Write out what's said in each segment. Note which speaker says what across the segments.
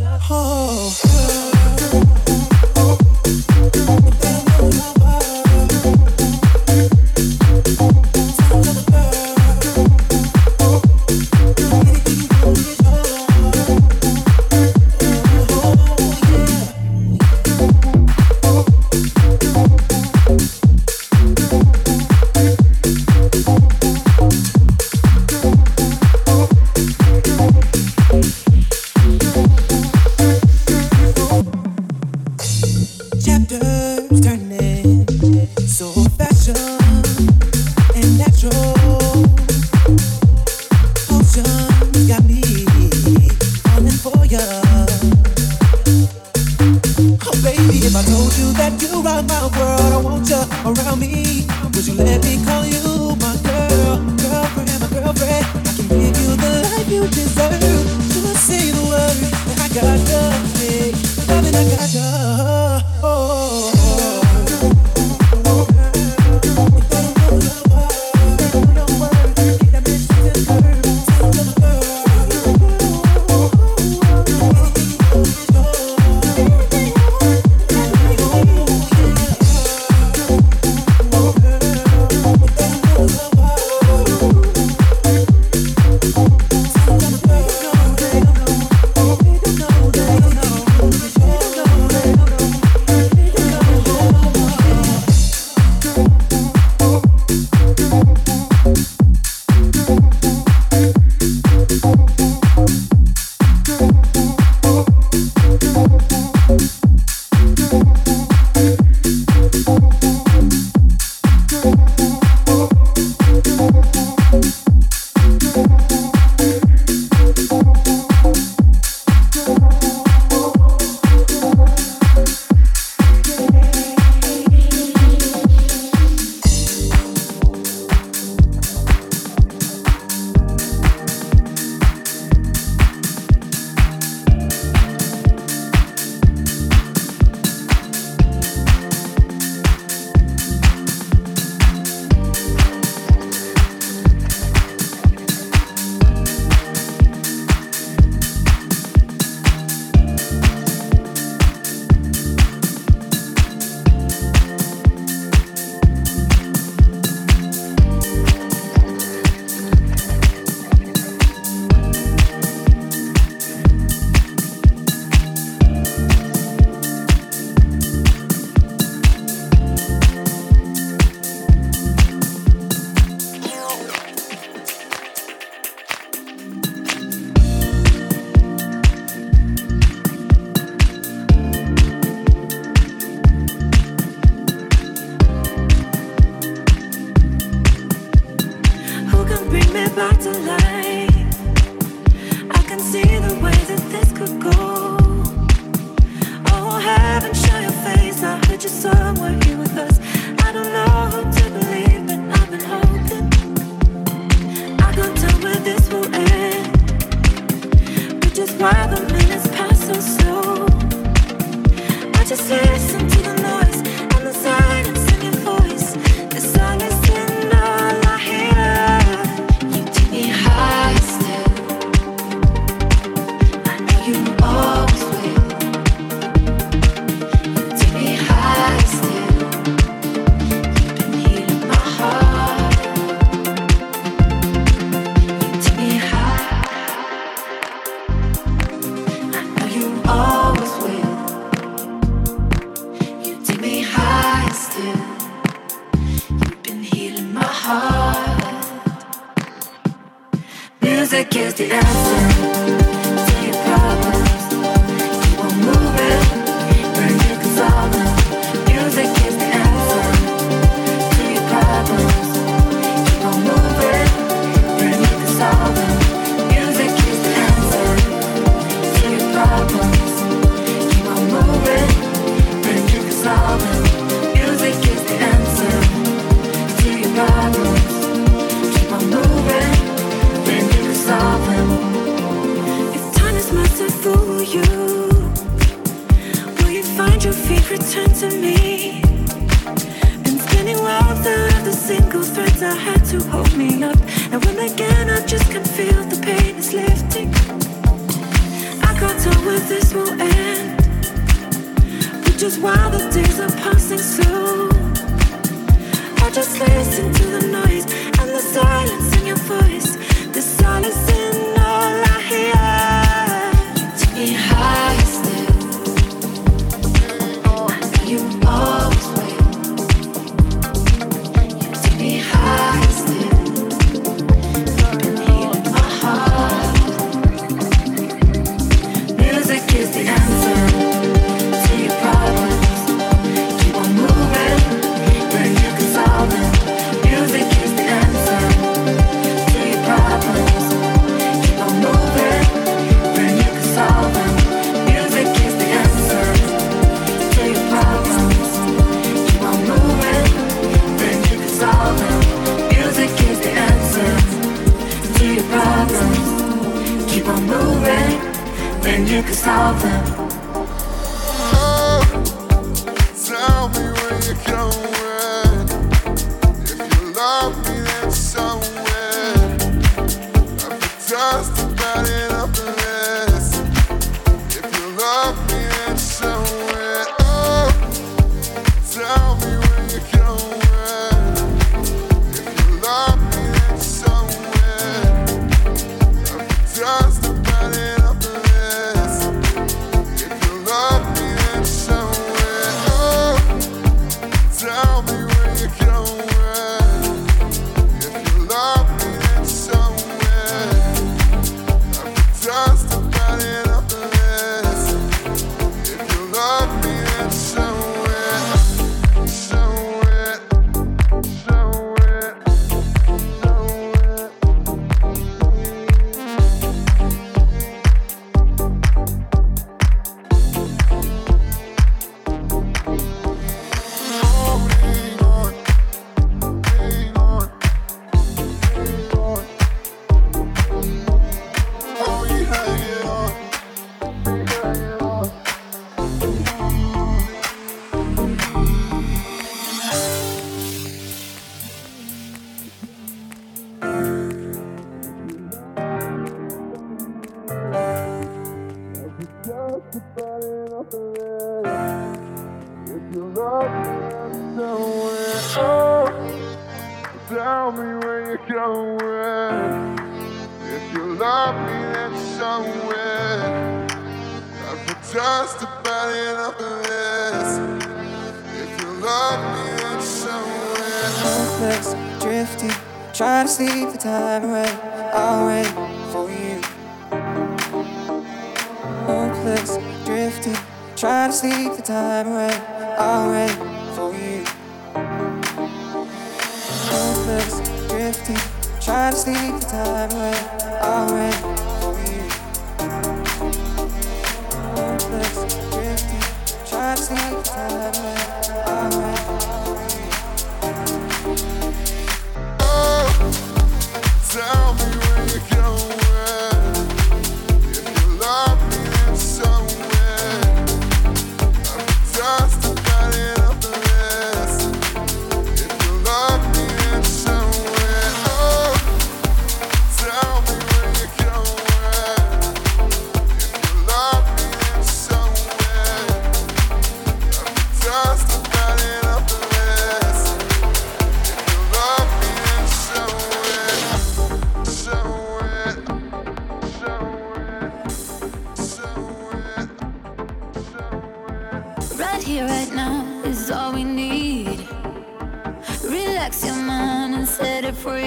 Speaker 1: Oh.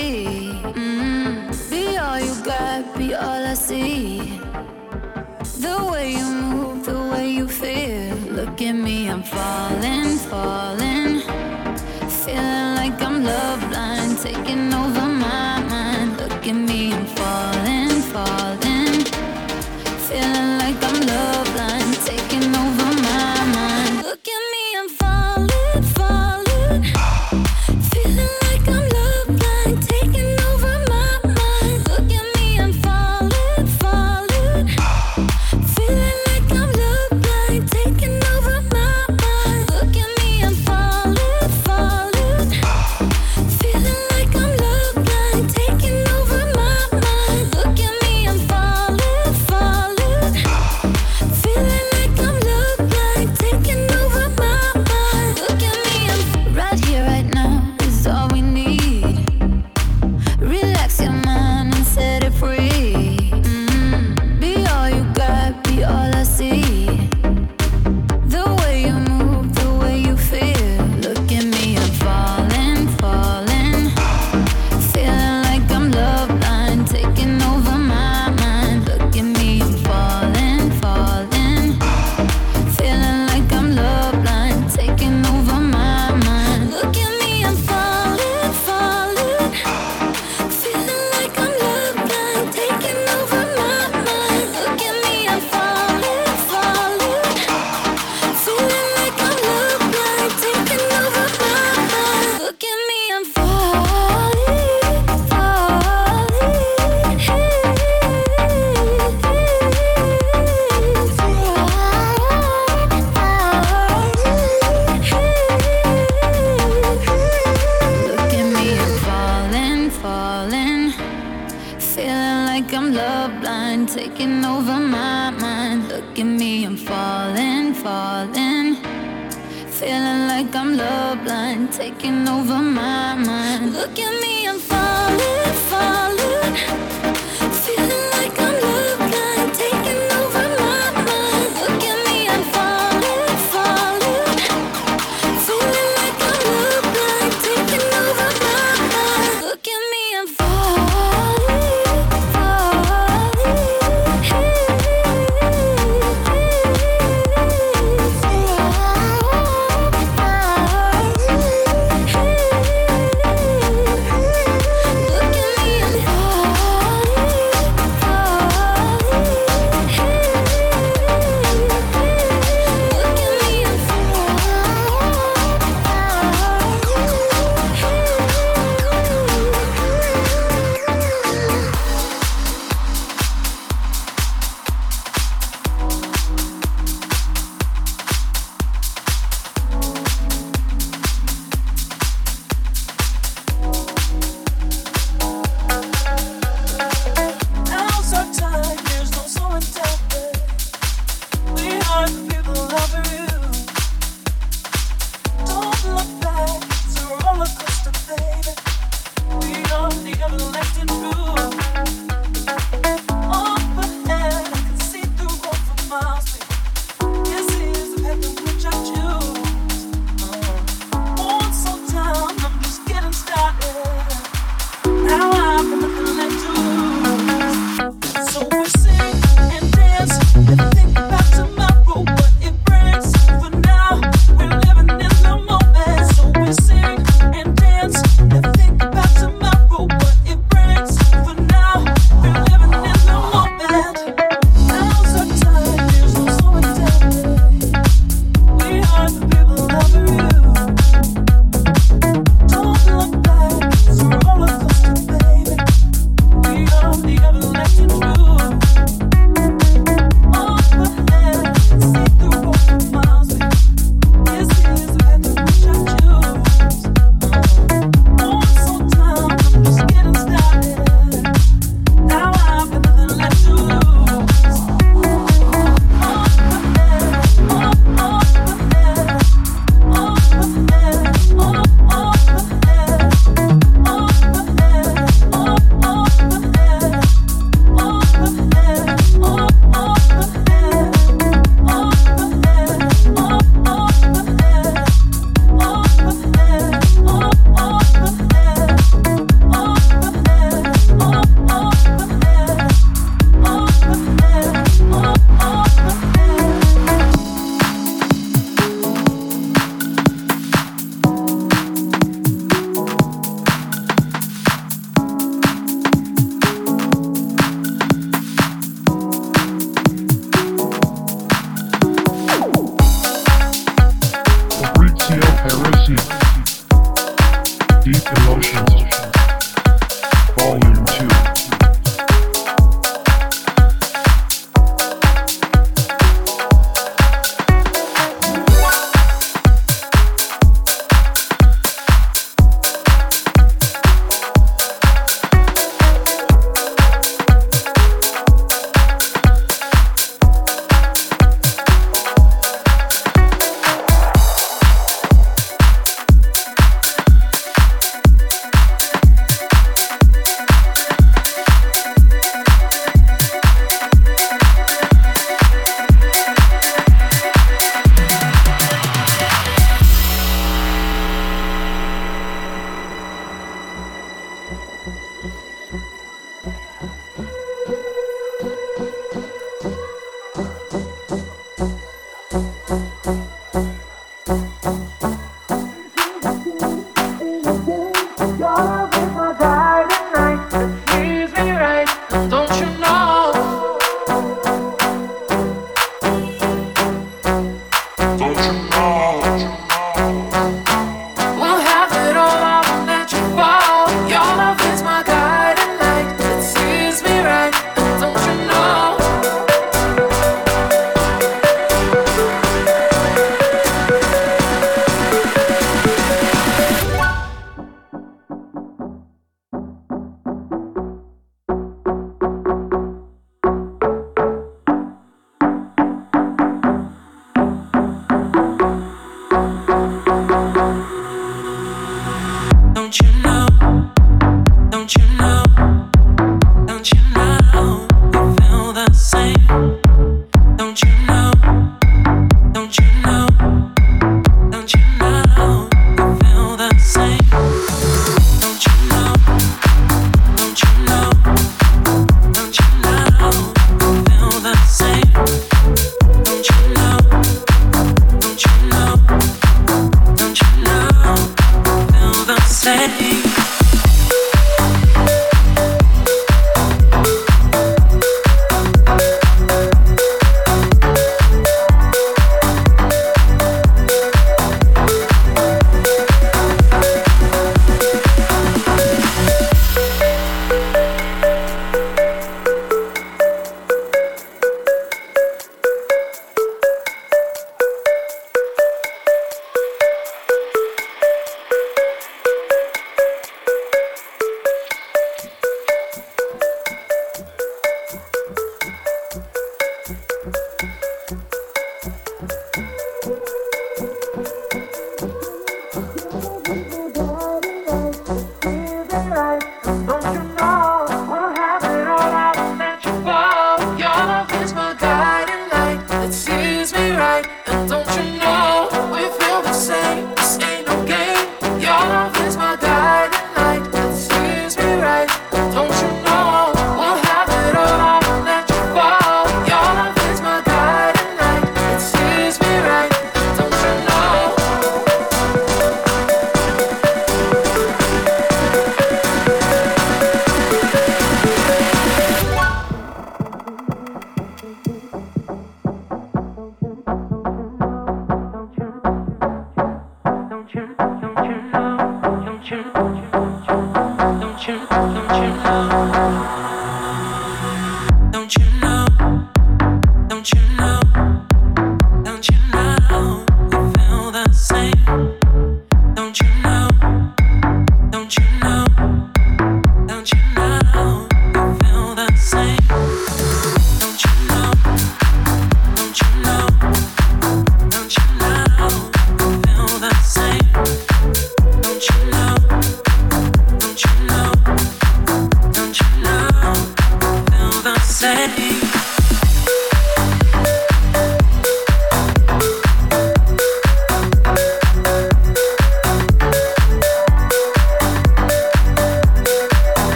Speaker 2: Mm-hmm. Be all you got, be all I see. The way you move, the way you feel. Look at me, I'm falling.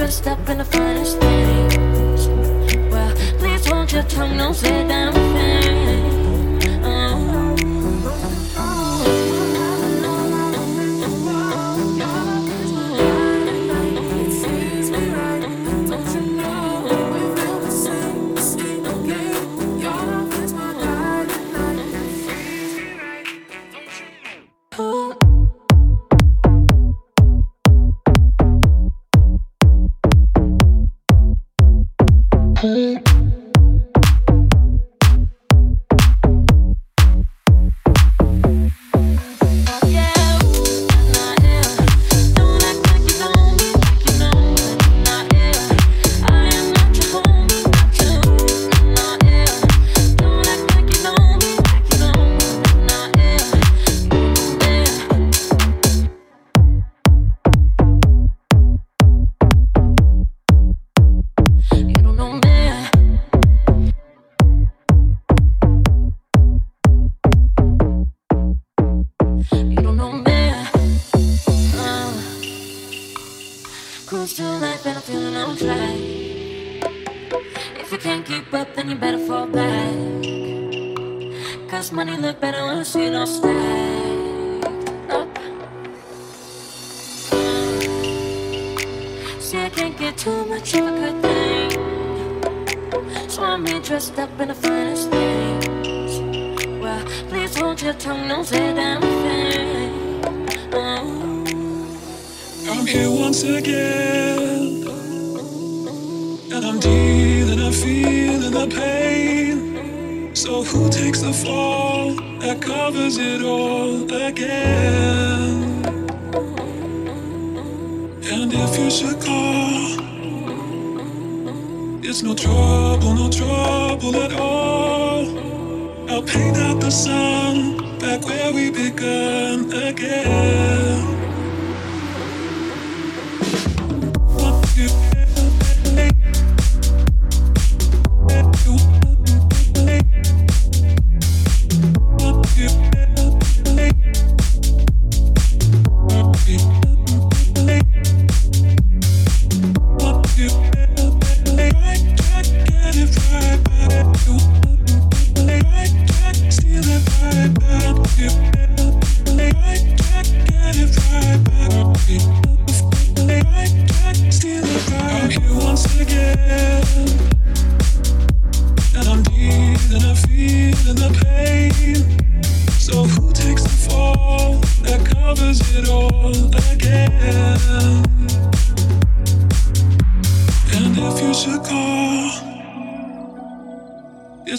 Speaker 2: dressed up in the finest things. Well, please hold your tongue, don't say damn thing.
Speaker 3: Who takes the fall that covers it all again? And if you should call, it's no trouble, no trouble at all. I'll paint out the sun back where we began again.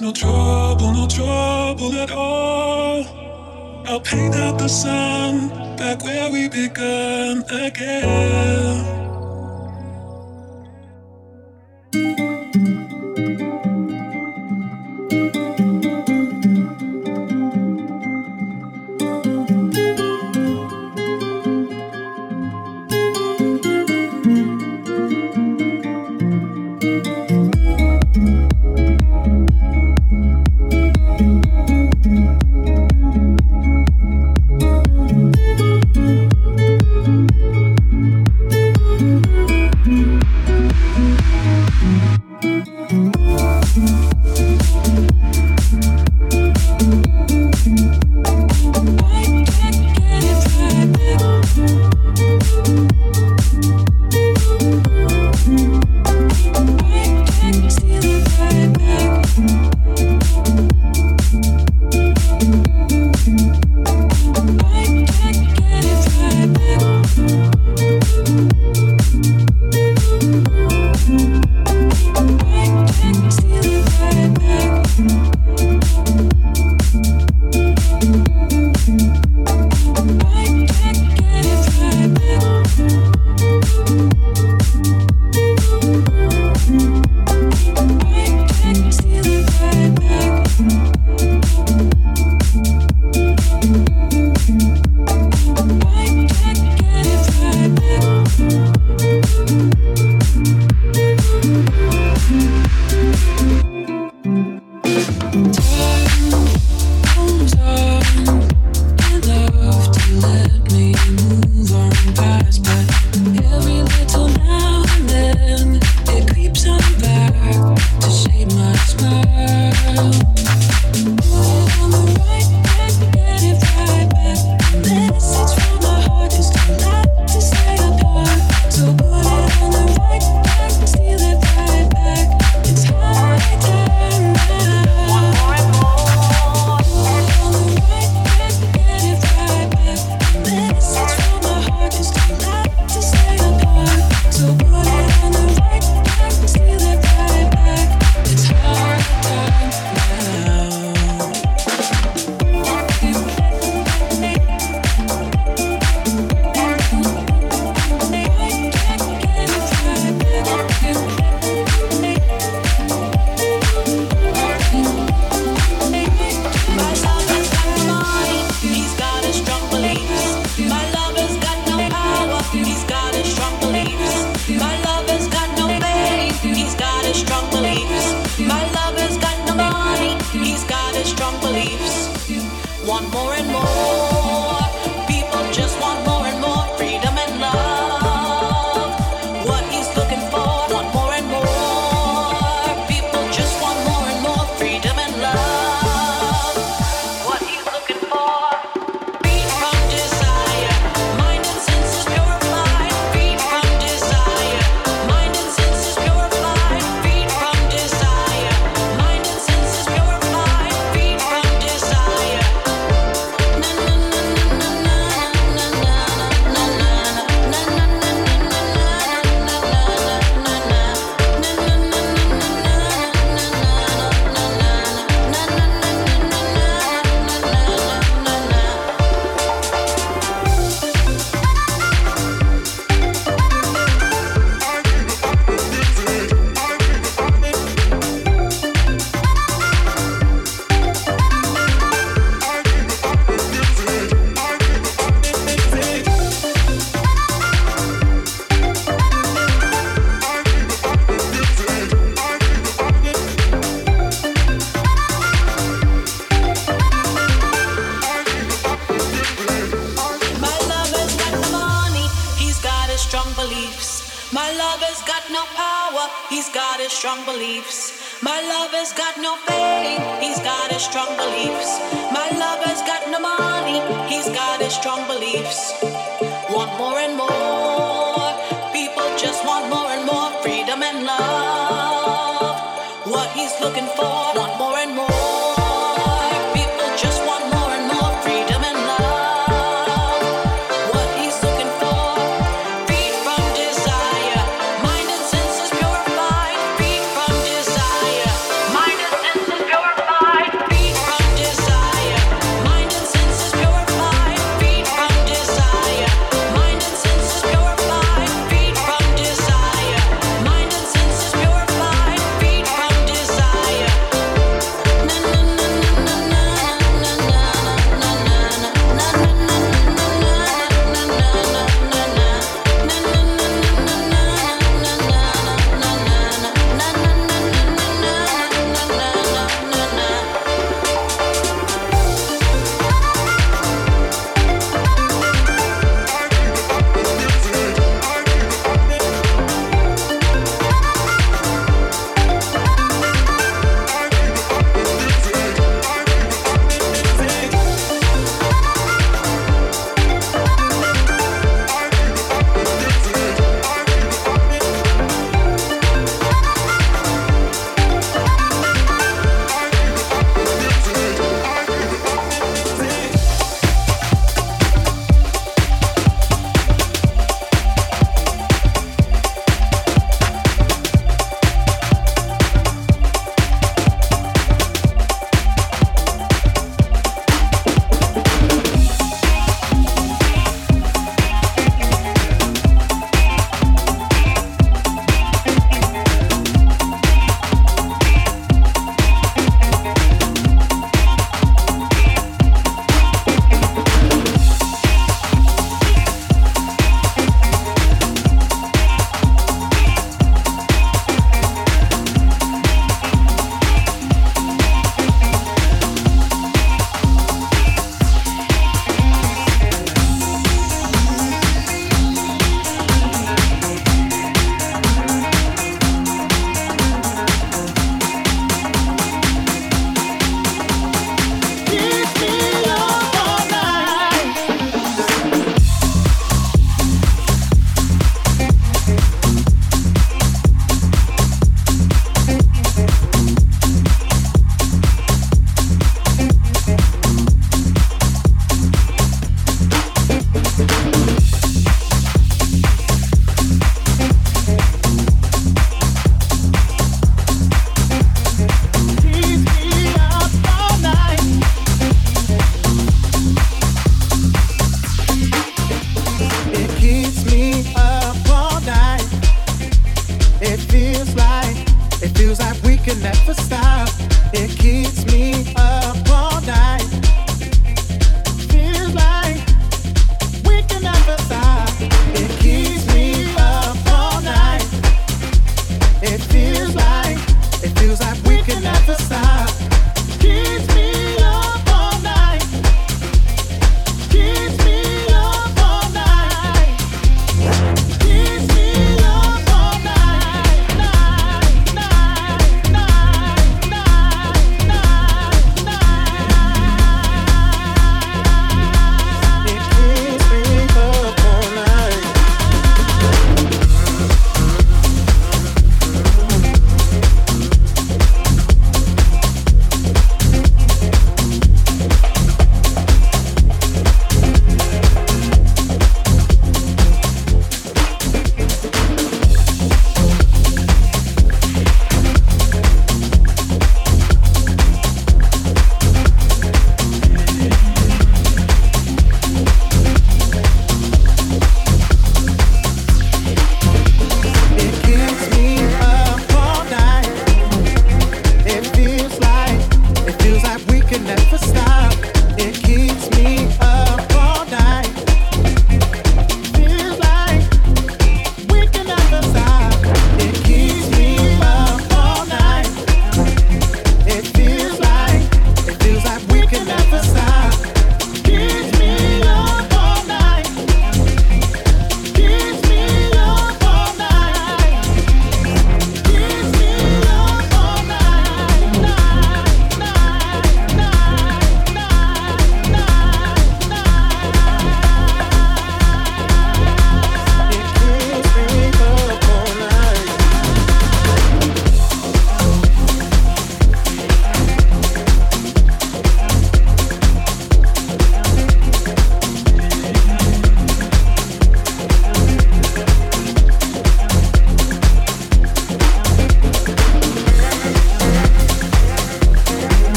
Speaker 3: No trouble, no trouble at all. I'll paint out the sun back where we began again.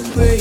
Speaker 4: Take my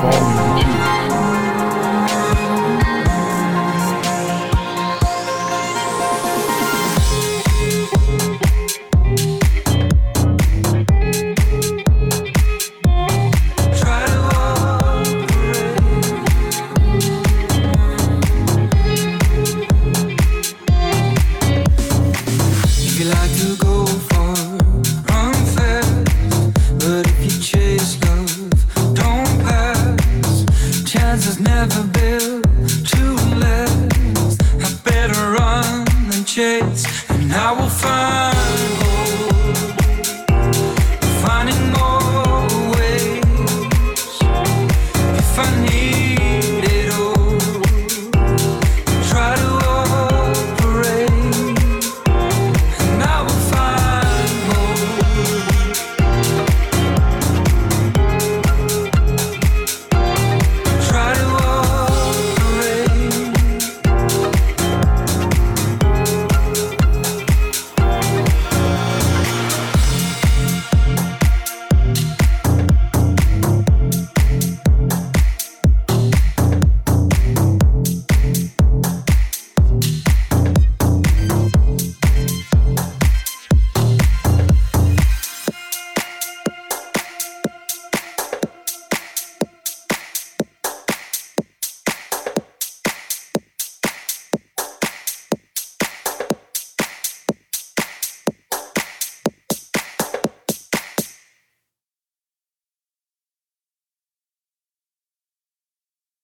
Speaker 5: Volume 2.